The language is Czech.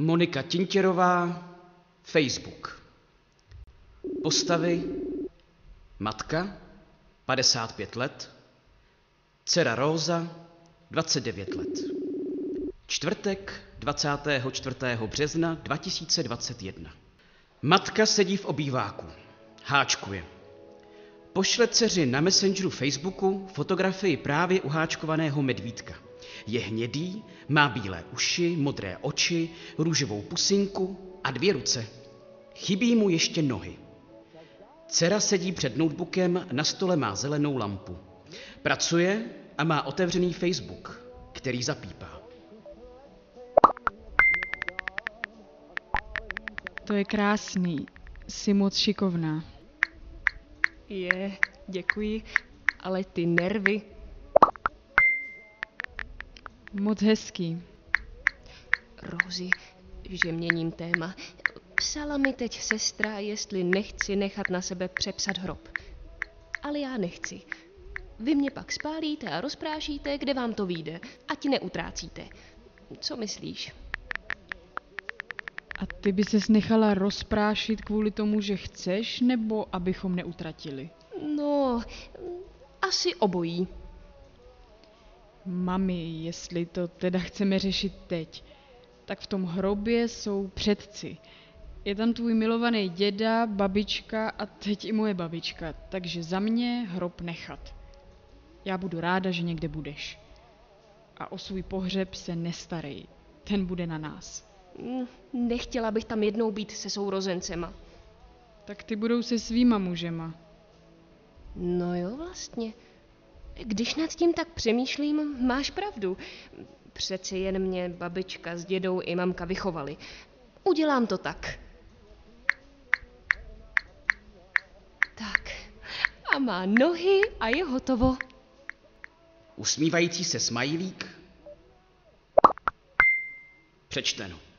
Monika Tintěrová, Facebook. Postavy Matka, 55 let, dcera Róza, 29 let. Čtvrtek 24. března 2021. Matka sedí v obýváku. Háčkuje. Pošle dceři na messengeru Facebooku fotografii právě uháčkovaného medvídka. Je hnědý, má bílé uši, modré oči, růžovou pusinku a dvě ruce. Chybí mu ještě nohy. Dcera sedí před notebookem, na stole má zelenou lampu. Pracuje a má otevřený Facebook, který zapípá. To je krásný. Jsi moc šikovná. Je, děkuji, ale ty nervy. Moc hezký. Rozi, že měním téma. Psala mi teď sestra, jestli nechci nechat na sebe přepsat hrob. Ale já nechci. Vy mě pak spálíte a rozprášíte, kde vám to vyjde. Ať neutrácíte. Co myslíš? A ty by ses nechala rozprášit kvůli tomu, že chceš, nebo abychom neutratili? No, asi obojí. Mami, jestli to teda chceme řešit teď, tak v tom hrobě jsou předci. Je tam tvůj milovaný děda, babička a teď i moje babička, takže za mě hrob nechat. Já budu ráda, že někde budeš. A o svůj pohřeb se nestarej, ten bude na nás. Mm, Nechtěla bych tam jednou být se sourozencema. Tak ty budou se svýma mužema. No jo, vlastně. Když nad tím tak přemýšlím, máš pravdu. Přeci jen mě babička s dědou i mamka vychovali. Udělám to tak. Tak. A má nohy a je hotovo. Usmívající se smajlík. Přečteno.